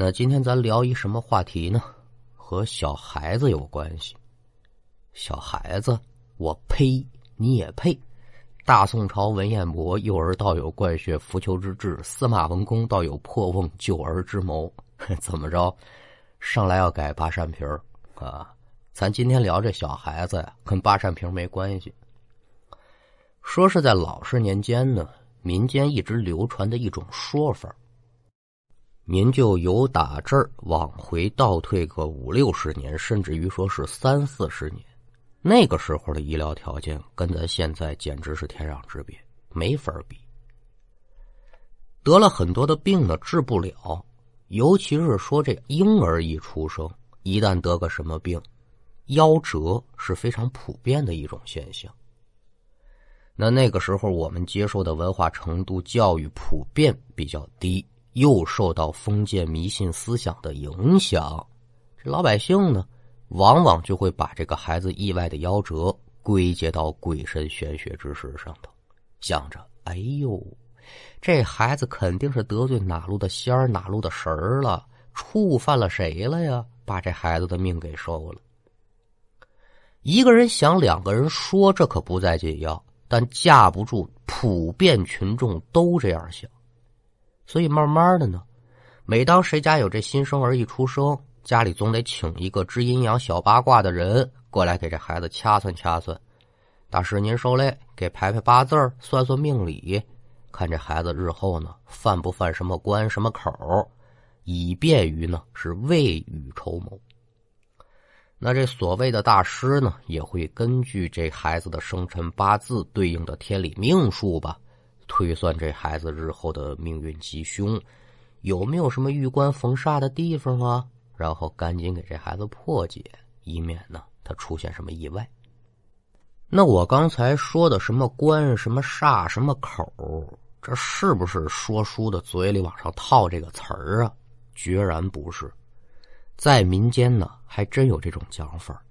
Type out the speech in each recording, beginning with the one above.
那今天咱聊一什么话题呢？和小孩子有关系。小孩子，我呸！你也配？大宋朝文彦博，幼儿道有灌血扶裘之志；司马文公道有破瓮救儿之谋。怎么着？上来要改八扇屏啊？咱今天聊这小孩子呀，跟八扇屏没关系。说是在老式年间呢，民间一直流传的一种说法。您就由打这儿往回倒退个五六十年，甚至于说是三四十年。那个时候的医疗条件跟咱现在简直是天壤之别，没法比。得了很多的病呢，治不了，尤其是说这婴儿一出生，一旦得个什么病，夭折是非常普遍的一种现象。那那个时候我们接受的文化程度、教育普遍比较低，又受到封建迷信思想的影响，这老百姓呢？往往就会把这个孩子意外的夭折归结到鬼神玄学之事上头，想着：哎呦，这孩子肯定是得罪哪路的仙儿、哪路的神儿了，触犯了谁了呀？把这孩子的命给收了。一个人想，两个人说，这可不在紧要，但架不住普遍群众都这样想，所以慢慢的呢，每当谁家有这新生儿一出生。家里总得请一个知阴阳、小八卦的人过来给这孩子掐算掐算。大师您受累，给排排八字算算命理，看这孩子日后呢犯不犯什么关、什么口，以便于呢是未雨绸缪。那这所谓的大师呢，也会根据这孩子的生辰八字对应的天理命数吧，推算这孩子日后的命运吉凶，有没有什么遇官逢煞的地方啊？然后赶紧给这孩子破解，以免呢他出现什么意外。那我刚才说的什么关、什么煞、什么口，这是不是说书的嘴里往上套这个词儿啊？决然不是，在民间呢还真有这种讲法。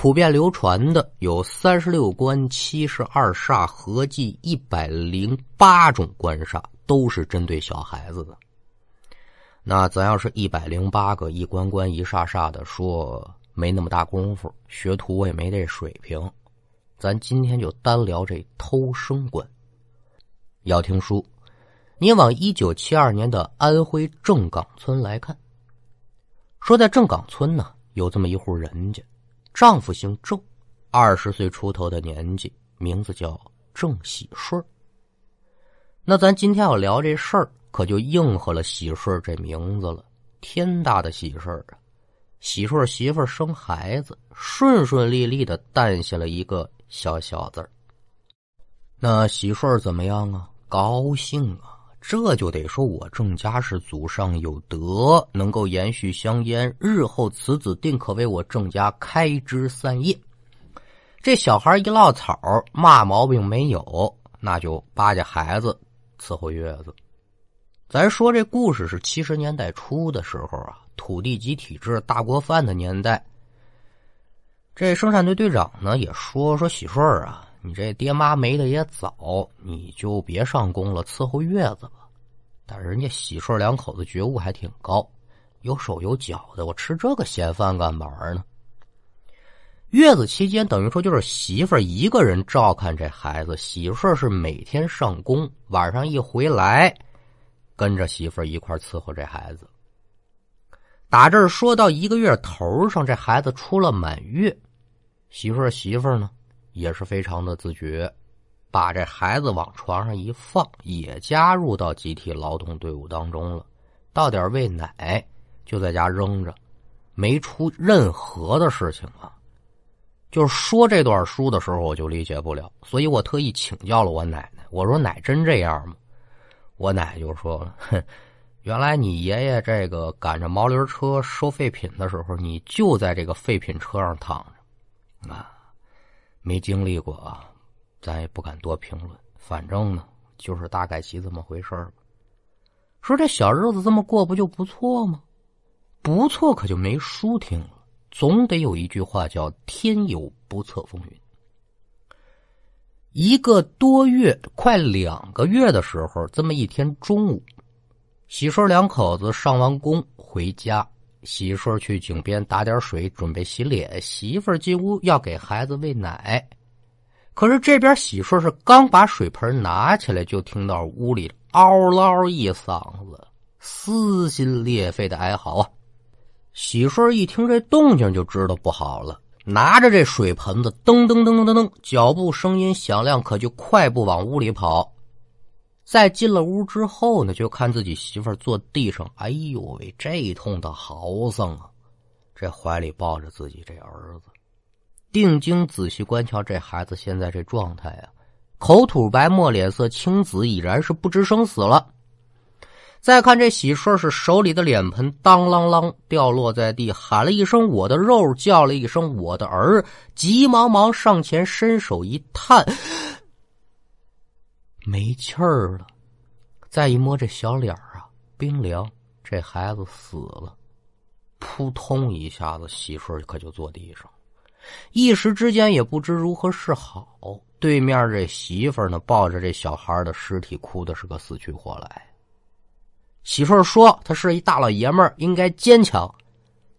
普遍流传的有三十六关、七十二煞，合计一百零八种官煞，都是针对小孩子的。那咱要是一百零八个一关关一煞煞的说，没那么大功夫，学徒我也没这水平。咱今天就单聊这偷生关。要听书，你往一九七二年的安徽正岗村来看。说在正岗村呢，有这么一户人家，丈夫姓郑，二十岁出头的年纪，名字叫郑喜顺。那咱今天要聊这事儿。可就应和了喜顺这名字了，天大的喜事儿啊！喜顺媳妇生孩子，顺顺利利的诞下了一个小小子那喜顺怎么样啊？高兴啊！这就得说我郑家是祖上有德，能够延续香烟，日后此子定可为我郑家开枝散叶。这小孩一落草，嘛毛病没有，那就巴结孩子，伺候月子。咱说这故事是七十年代初的时候啊，土地集体制大锅饭的年代。这生产队队长呢也说说喜顺啊，你这爹妈没的也早，你就别上工了，伺候月子吧。但人家喜顺两口子觉悟还挺高，有手有脚的，我吃这个闲饭干嘛呢？月子期间等于说就是媳妇儿一个人照看这孩子，喜顺是每天上工，晚上一回来。跟着媳妇儿一块伺候这孩子。打这儿说到一个月头上，这孩子出了满月，媳妇儿媳妇儿呢也是非常的自觉，把这孩子往床上一放，也加入到集体劳动队伍当中了。到点喂奶就在家扔着，没出任何的事情啊。就是说这段书的时候，我就理解不了，所以我特意请教了我奶奶，我说奶真这样吗？我奶就说了：“哼，原来你爷爷这个赶着毛驴车收废品的时候，你就在这个废品车上躺着，啊，没经历过啊，咱也不敢多评论。反正呢，就是大概其这么回事儿。说这小日子这么过不就不错吗？不错，可就没书听了。总得有一句话叫‘天有不测风云’。”一个多月，快两个月的时候，这么一天中午，喜顺两口子上完工回家，喜顺去井边打点水，准备洗脸。媳妇进屋要给孩子喂奶，可是这边喜顺是刚把水盆拿起来，就听到屋里嗷嗷一嗓子撕心裂肺的哀嚎啊！喜顺一听这动静就知道不好了，拿着这水盆子噔噔噔噔噔噔，脚步声音响亮，可就快步往屋里跑。在进了屋之后呢，就看自己媳妇坐地上，哎呦喂，这痛的嚎丧啊！这怀里抱着自己这儿子，定睛仔细观瞧这孩子现在这状态啊，口吐白沫，脸色青紫，已然是不知生死了。再看这喜顺是手里的脸盆当啷啷掉落在地，喊了一声“我的肉”，叫了一声“我的儿”，急忙忙上前伸手一探。没气儿了，再一摸这小脸啊，冰凉。这孩子死了，扑通一下子，媳妇可就坐地上，一时之间也不知如何是好。对面这媳妇呢，抱着这小孩的尸体，哭的是个死去活来。媳妇说：“他是一大老爷们儿，应该坚强，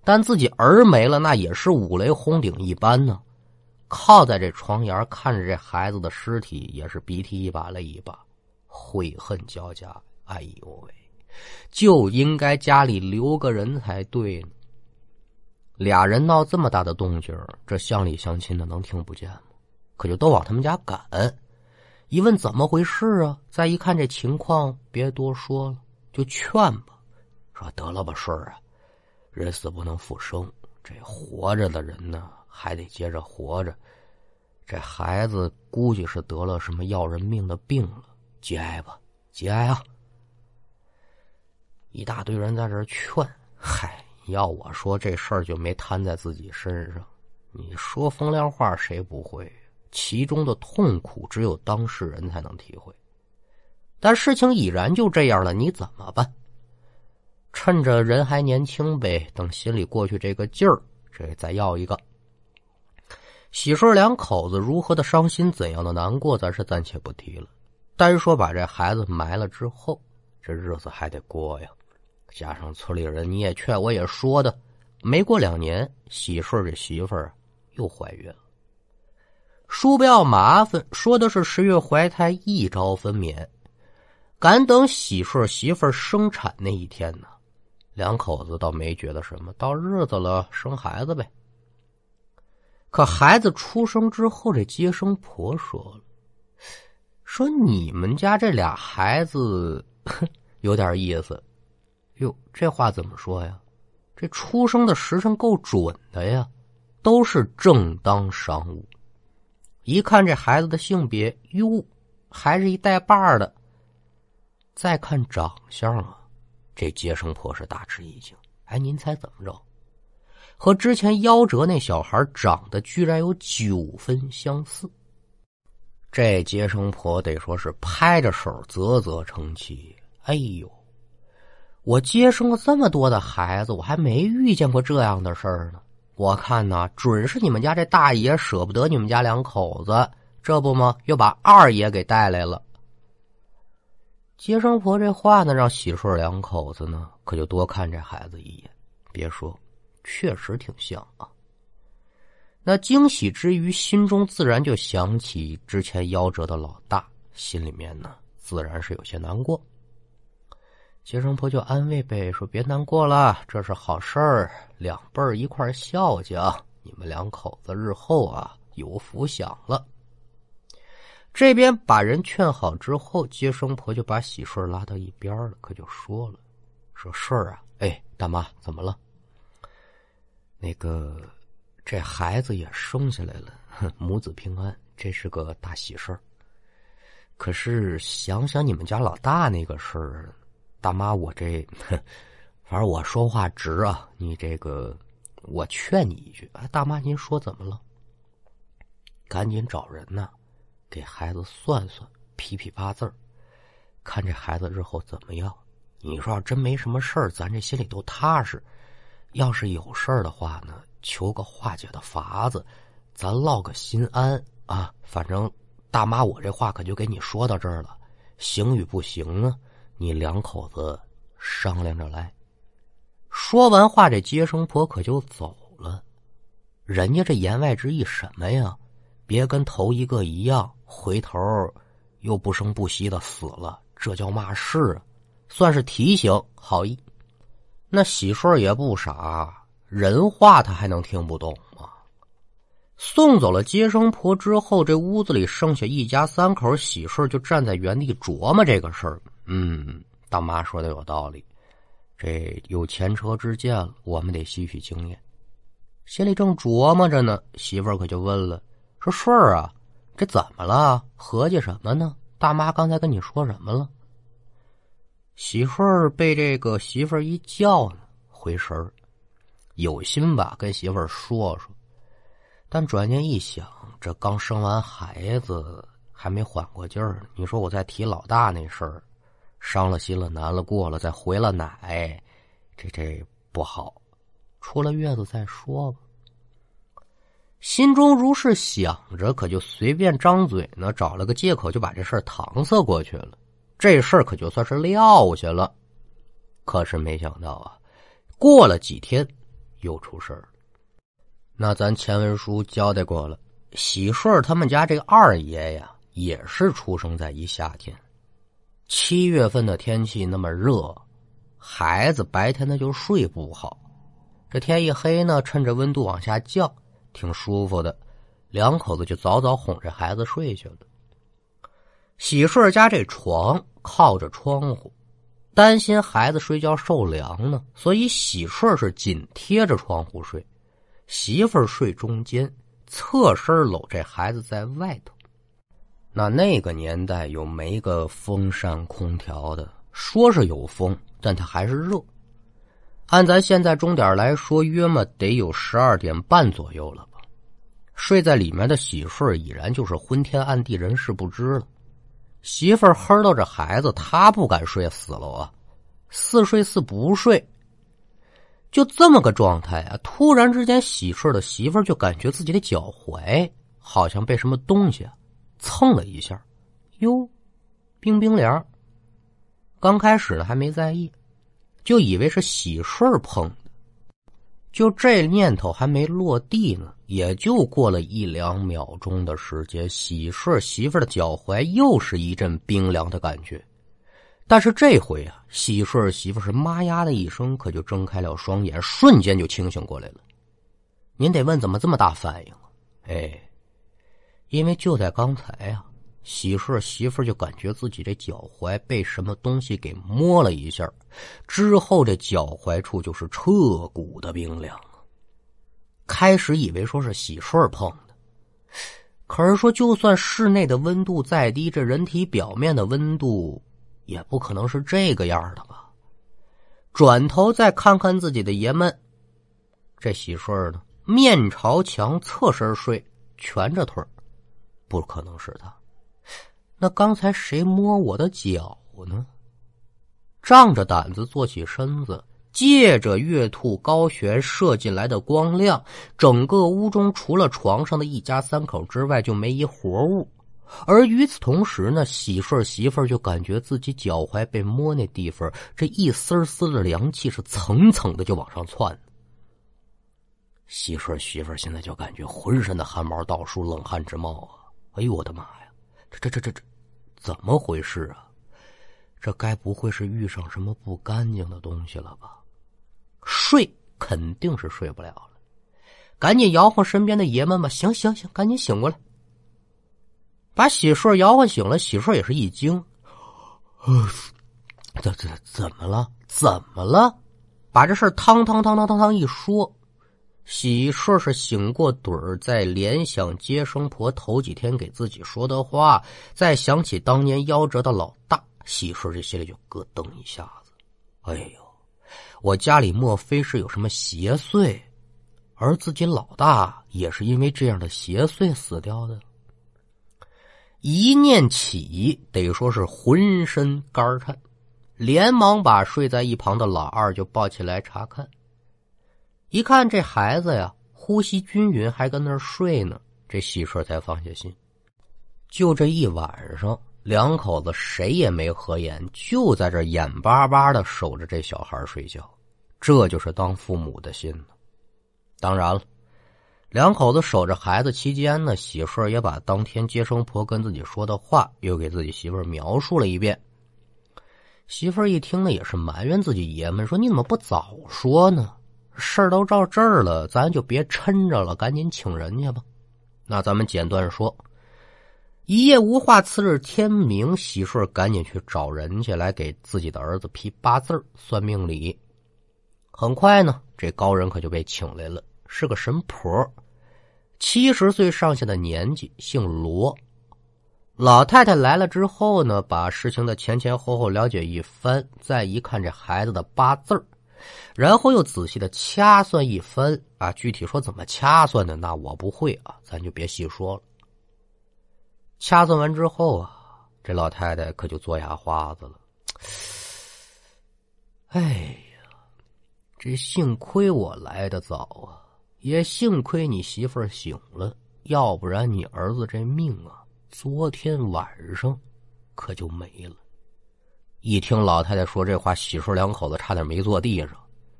但自己儿没了，那也是五雷轰顶一般呢。”靠在这床沿看着这孩子的尸体，也是鼻涕一把泪一把，悔恨交加。哎呦喂，就应该家里留个人才对呢。俩人闹这么大的动静，这乡里乡亲的能听不见吗？可就都往他们家赶。一问怎么回事啊？再一看这情况，别多说了，就劝吧，说得了吧，顺儿啊，人死不能复生，这活着的人呢？还得接着活着，这孩子估计是得了什么要人命的病了，节哀吧，节哀啊！一大堆人在这劝，嗨，要我说这事儿就没摊在自己身上。你说风凉话谁不会？其中的痛苦只有当事人才能体会。但事情已然就这样了，你怎么办？趁着人还年轻呗，等心里过去这个劲儿，这再要一个。喜顺两口子如何的伤心，怎样的难过，咱是暂且不提了。单说把这孩子埋了之后，这日子还得过呀。加上村里人，你也劝，我也说的。没过两年，喜顺这媳妇儿又怀孕了。说不要麻烦，说的是十月怀胎，一朝分娩。赶等喜顺媳妇儿生产那一天呢，两口子倒没觉得什么，到日子了，生孩子呗。可孩子出生之后，这接生婆说了：“说你们家这俩孩子 有点意思。哟，这话怎么说呀？这出生的时辰够准的呀，都是正当晌午。一看这孩子的性别，哟，还是一带把的。再看长相啊，这接生婆是大吃一惊。哎，您猜怎么着？”和之前夭折那小孩长得居然有九分相似，这接生婆得说是拍着手啧啧称奇。哎呦，我接生了这么多的孩子，我还没遇见过这样的事儿呢。我看呐，准是你们家这大爷舍不得你们家两口子，这不吗？又把二爷给带来了。接生婆这话呢，让喜顺两口子呢，可就多看这孩子一眼。别说。确实挺像啊。那惊喜之余，心中自然就想起之前夭折的老大，心里面呢自然是有些难过。接生婆就安慰呗，说别难过了，这是好事儿，两辈儿一块孝敬，你们两口子日后啊有福享了。这边把人劝好之后，接生婆就把喜顺拉到一边了，可就说了，说顺儿啊，哎，大妈怎么了？那个，这孩子也生下来了，母子平安，这是个大喜事儿。可是想想你们家老大那个事儿，大妈，我这，反正我说话直啊。你这个，我劝你一句，哎，大妈，您说怎么了？赶紧找人呐，给孩子算算，批批八字儿看这孩子日后怎么样。你说要真没什么事儿，咱这心里都踏实。要是有事儿的话呢，求个化解的法子，咱落个心安啊！反正大妈，我这话可就给你说到这儿了。行与不行呢？你两口子商量着来。说完话，这接生婆可就走了。人家这言外之意什么呀？别跟头一个一样，回头又不声不息的死了，这叫嘛事啊？算是提醒好意。那喜顺也不傻，人话他还能听不懂吗？送走了接生婆之后，这屋子里剩下一家三口，喜顺就站在原地琢磨这个事儿。嗯，大妈说的有道理。这有前车之鉴了，我们得吸取经验。心里正琢磨着呢，媳妇儿可就问了：“说顺儿啊，这怎么了？合计什么呢？大妈刚才跟你说什么了？”媳妇儿被这个媳妇儿一叫呢，回神儿，有心吧跟媳妇儿说说，但转念一想，这刚生完孩子，还没缓过劲儿，你说我再提老大那事儿。伤了心了，难了过了，再回了奶，这这不好。出了月子再说吧。心中如是想着，可就随便张嘴呢，找了个借口就把这事儿搪塞过去了。这事儿可就算是撂下了。可是没想到啊，过了几天又出事儿。那咱前文书交代过了，喜顺他们家这个二爷呀，也是出生在一夏天。七月份的天气那么热，孩子白天他就睡不好。这天一黑呢，趁着温度往下降，挺舒服的，两口子就早早哄着孩子睡去了。喜顺家这床靠着窗户，担心孩子睡觉受凉呢，所以喜顺是紧贴着窗户睡，媳妇儿睡中间，侧身搂这孩子在外头。那那个年代有没个风扇空调的？说是有风，但它还是热。按咱现在钟点来说，约么得有十二点半左右了吧？睡在里面的喜顺已然就是昏天暗地，人事不知了。媳妇儿哼到这孩子，他不敢睡死了啊，似睡似不睡，就这么个状态啊。突然之间，喜顺的媳妇儿就感觉自己的脚踝好像被什么东西。蹭了一下，哟，冰冰凉。刚开始呢还没在意，就以为是喜顺碰的。就这念头还没落地呢，也就过了一两秒钟的时间，喜顺媳妇的脚踝又是一阵冰凉的感觉。但是这回啊，喜顺媳妇是妈呀的一声，可就睁开了双眼，瞬间就清醒过来了。您得问怎么这么大反应啊？哎。因为就在刚才呀，喜顺媳妇就感觉自己这脚踝被什么东西给摸了一下，之后这脚踝处就是彻骨的冰凉开始以为说是喜顺碰的，可是说就算室内的温度再低，这人体表面的温度也不可能是这个样的吧？转头再看看自己的爷们，这喜顺呢，面朝墙，侧身睡，蜷着腿不可能是他，那刚才谁摸我的脚呢？仗着胆子坐起身子，借着月兔高悬射进来的光亮，整个屋中除了床上的一家三口之外，就没一活物。而与此同时呢，喜顺媳妇就感觉自己脚踝被摸那地方，这一丝丝的凉气是层层的就往上窜。喜顺媳妇现在就感觉浑身的汗毛倒竖，冷汗直冒啊！哎呦我的妈呀！这这这这这，怎么回事啊？这该不会是遇上什么不干净的东西了吧？睡肯定是睡不了了，赶紧摇晃身边的爷们吧！行行行，赶紧醒过来，把喜顺摇晃醒了。喜顺也是一惊，这这怎么了？怎么了？把这事汤汤汤汤汤汤一说。喜顺是醒过盹儿，在联想接生婆头几天给自己说的话，再想起当年夭折的老大，喜顺这心里就咯噔一下子。哎呀，我家里莫非是有什么邪祟？而自己老大也是因为这样的邪祟死掉的。一念起，得说是浑身肝颤，连忙把睡在一旁的老二就抱起来查看。一看这孩子呀，呼吸均匀，还跟那儿睡呢，这喜顺才放下心。就这一晚上，两口子谁也没合眼，就在这眼巴巴的守着这小孩睡觉，这就是当父母的心呢。当然了，两口子守着孩子期间呢，媳妇也把当天接生婆跟自己说的话又给自己媳妇儿描述了一遍。媳妇儿一听呢，也是埋怨自己爷们说：“你怎么不早说呢？事儿都到这儿了，咱就别抻着了，赶紧请人去吧。”那咱们简短说。一夜无话，次日天明，喜顺赶紧去找人去，来给自己的儿子批八字算命理。很快呢，这高人可就被请来了，是个神婆，七十岁上下的年纪，姓罗。老太太来了之后呢，把事情的前前后后了解一番，再一看这孩子的八字然后又仔细的掐算一番啊。具体说怎么掐算的，那我不会啊，咱就别细说了。掐算完之后啊，这老太太可就做哑花子了。哎呀，这幸亏我来的早啊，也幸亏你媳妇儿醒了，要不然你儿子这命啊，昨天晚上可就没了。一听老太太说这话，喜顺两口子差点没坐地上。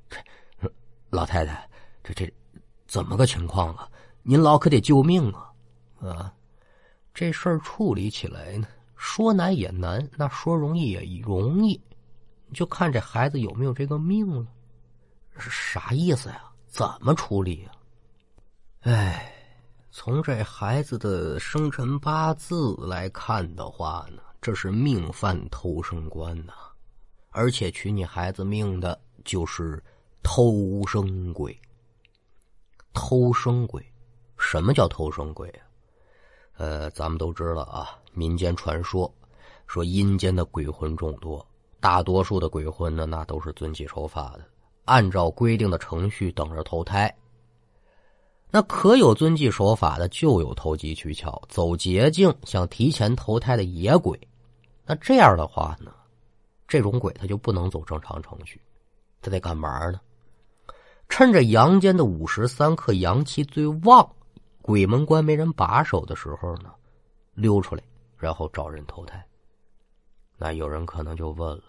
这老太太，这这怎么个情况啊？您老可得救命啊！啊！这事儿处理起来呢，说难也难，那说容易也容易，就看这孩子有没有这个命了。是啥意思呀？怎么处理呀？哎，从这孩子的生辰八字来看的话呢，这是命犯偷生官呐，而且取你孩子命的就是偷生鬼。偷生鬼，什么叫偷生鬼啊？呃，咱们都知道啊，民间传说说阴间的鬼魂众多，大多数的鬼魂呢，那都是遵纪守法的，按照规定的程序等着投胎。那可有遵纪守法的，就有投机取巧、走捷径、想提前投胎的野鬼。那这样的话呢，这种鬼他就不能走正常程序，他得干嘛呢？趁着阳间的午时三刻阳气最旺。鬼门关没人把守的时候呢，溜出来，然后找人投胎。那有人可能就问了：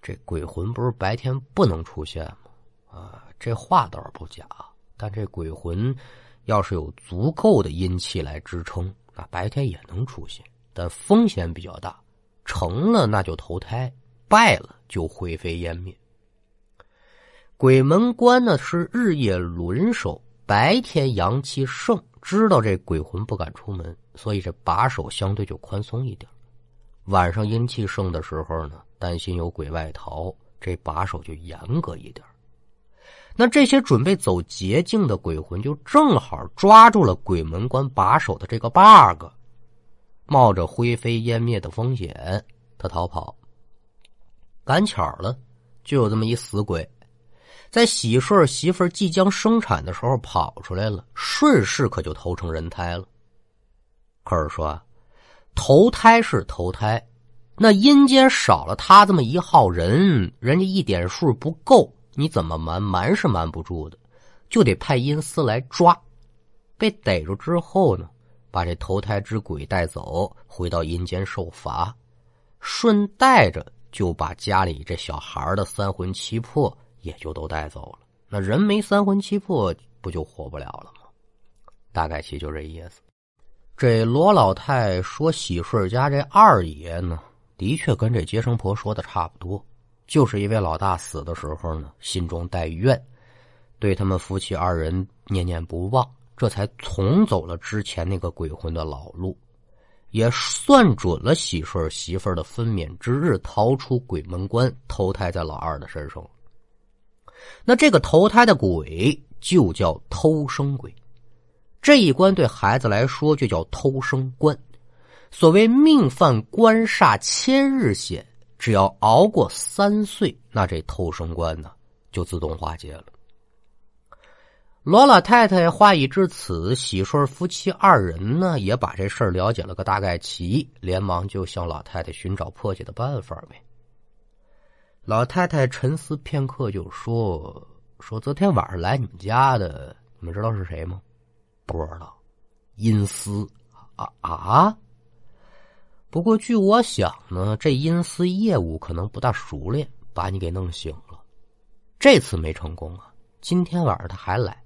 这鬼魂不是白天不能出现吗？啊，这话倒是不假，但这鬼魂要是有足够的阴气来支撑，那白天也能出现，但风险比较大。成了那就投胎，败了就灰飞烟灭。鬼门关呢是日夜轮守，白天阳气盛。知道这鬼魂不敢出门，所以这把守相对就宽松一点。晚上阴气盛的时候呢，担心有鬼外逃，这把守就严格一点。那这些准备走捷径的鬼魂，就正好抓住了鬼门关把守的这个 bug，冒着灰飞烟灭的风险，他逃跑。赶巧了，就有这么一死鬼。在喜顺媳妇即将生产的时候跑出来了，顺势可就投成人胎了。可是说，投胎是投胎，那阴间少了他这么一号人，人家一点数不够，你怎么瞒？瞒是瞒不住的，就得派阴司来抓。被逮住之后呢，把这投胎之鬼带走，回到阴间受罚，顺带着就把家里这小孩的三魂七魄。也就都带走了。那人没三魂七魄，不就活不了了吗？大概其就这意思。这罗老太说喜顺家这二爷呢，的确跟这接生婆说的差不多，就是因为老大死的时候呢，心中带怨，对他们夫妻二人念念不忘，这才重走了之前那个鬼魂的老路，也算准了喜顺媳妇的分娩之日，逃出鬼门关，投胎在老二的身上。那这个投胎的鬼就叫偷生鬼，这一关对孩子来说就叫偷生关。所谓命犯官煞千日险，只要熬过三岁，那这偷生关呢就自动化解了。罗老太太话已至此，喜顺夫妻二人呢也把这事儿了解了个大概齐，连忙就向老太太寻找破解的办法呗。老太太沉思片刻，就说：“说昨天晚上来你们家的，你们知道是谁吗？不知道，阴司啊啊！不过据我想呢，这阴司业务可能不大熟练，把你给弄醒了。这次没成功啊，今天晚上他还来。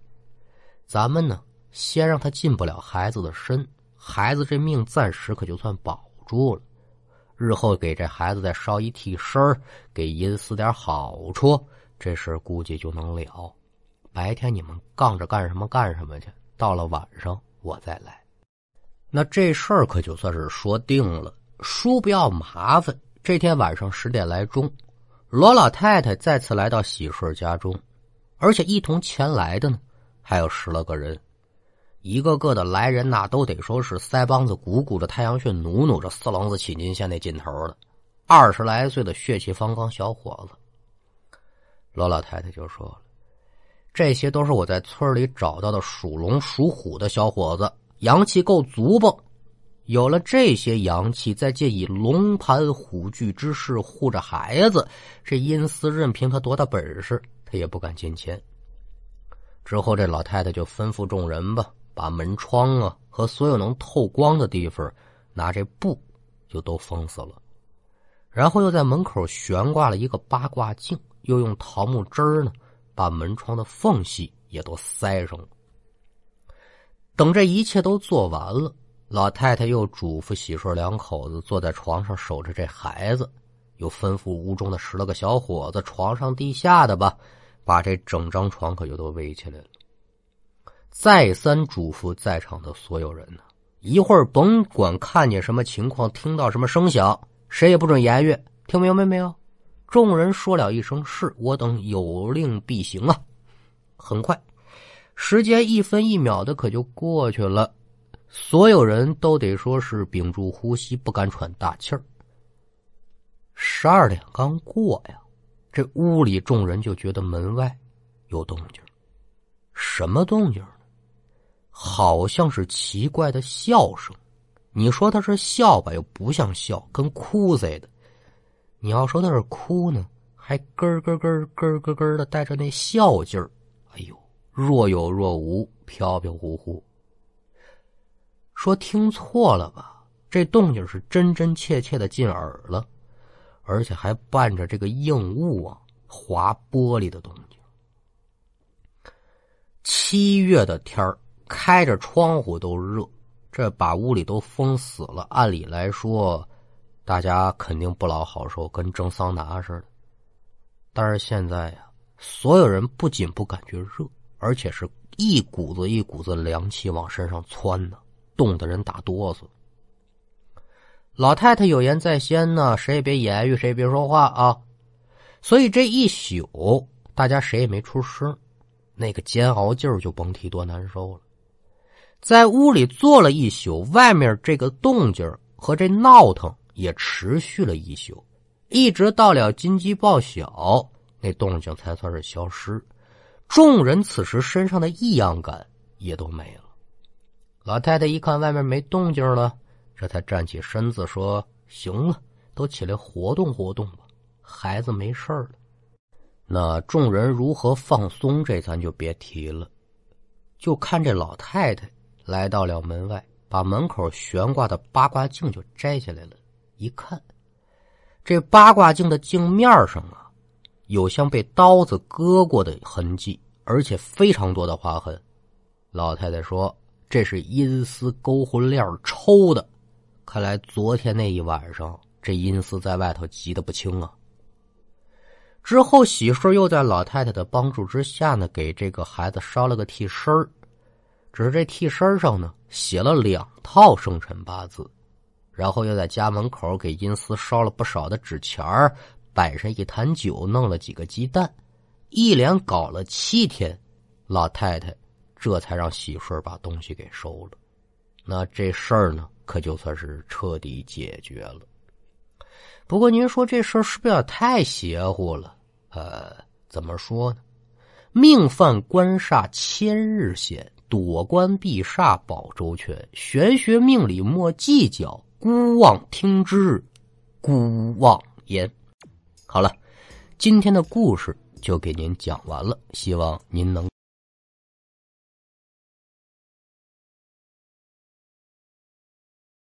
咱们呢，先让他进不了孩子的身，孩子这命暂时可就算保住了。日后给这孩子再烧一替身给阴司点好处，这事估计就能了。白天你们杠着干什么干什么去，到了晚上我再来。那这事儿可就算是说定了，叔不要麻烦。这天晚上十点来钟，罗老太太再次来到喜顺家中，而且一同前来的呢，还有十来个人，一个个的来人呐都得说是腮帮子鼓鼓着，太阳穴努努着，四棱子起筋线那劲头的，二十来岁的血气方刚小伙子。罗老太太就说了：“这些都是我在村里找到的属龙属虎的小伙子。”阳气够足不？有了这些阳气，再借以龙盘虎踞之势护着孩子，这阴司任凭他多大本事，他也不敢进前。之后，这老太太就吩咐众人吧，把门窗啊和所有能透光的地方，拿这布就都封死了。然后又在门口悬挂了一个八卦镜，又用桃木枝呢把门窗的缝隙也都塞上了。等这一切都做完了，老太太又嘱咐喜顺两口子坐在床上守着这孩子，又吩咐屋中的十来个小伙子床上地下的吧，把这整张床可就都围起来了。再三嘱咐在场的所有人呢，一会儿甭管看见什么情况，听到什么声响，谁也不准言语，听明白没有？众人说了一声“是”，我等有令必行啊！很快。时间一分一秒的可就过去了，所有人都得说是屏住呼吸，不敢喘大气儿。十二点刚过呀，这屋里众人就觉得门外有动静，什么动静呢？好像是奇怪的笑声。你说他是笑吧，又不像笑，跟哭似的；你要说他是哭呢，还咯咯咯咯咯咯的带着那笑劲儿。哎呦！若有若无，飘飘忽忽。说听错了吧？这动静是真真切切的进耳了，而且还伴着这个硬物啊划玻璃的动静。七月的天儿，开着窗户都热，这把屋里都封死了。按理来说，大家肯定不老好受，跟蒸桑拿似的。但是现在呀，所有人不仅不感觉热。而且是一股子一股子凉气往身上窜呢，冻得人打哆嗦。老太太有言在先呢，谁也别言语，谁也别说话啊。所以这一宿，大家谁也没出声，那个煎熬劲儿就甭提多难受了。在屋里坐了一宿，外面这个动静和这闹腾也持续了一宿，一直到了金鸡报晓，那动静才算是消失。众人此时身上的异样感也都没了。老太太一看外面没动静了，这才站起身子说：“行了，都起来活动活动吧，孩子没事了。”那众人如何放松，这咱就别提了。就看这老太太来到了门外，把门口悬挂的八卦镜就摘下来了。一看，这八卦镜的镜面上啊。有像被刀子割过的痕迹，而且非常多的划痕。老太太说：“这是阴司勾魂链抽的。看来昨天那一晚上，这阴司在外头急得不轻啊。”之后，喜顺又在老太太的帮助之下呢，给这个孩子烧了个替身只是这替身上呢，写了两套生辰八字，然后又在家门口给阴司烧了不少的纸钱儿。摆上一坛酒，弄了几个鸡蛋，一连搞了七天，老太太这才让喜顺把东西给收了。那这事儿呢，可就算是彻底解决了。不过您说这事儿是不是也太邪乎了？呃，怎么说呢？命犯官煞千日险，躲关避煞保周全。玄学命理莫计较，孤妄听之，孤妄言。好了，今天的故事就给您讲完了，希望您能。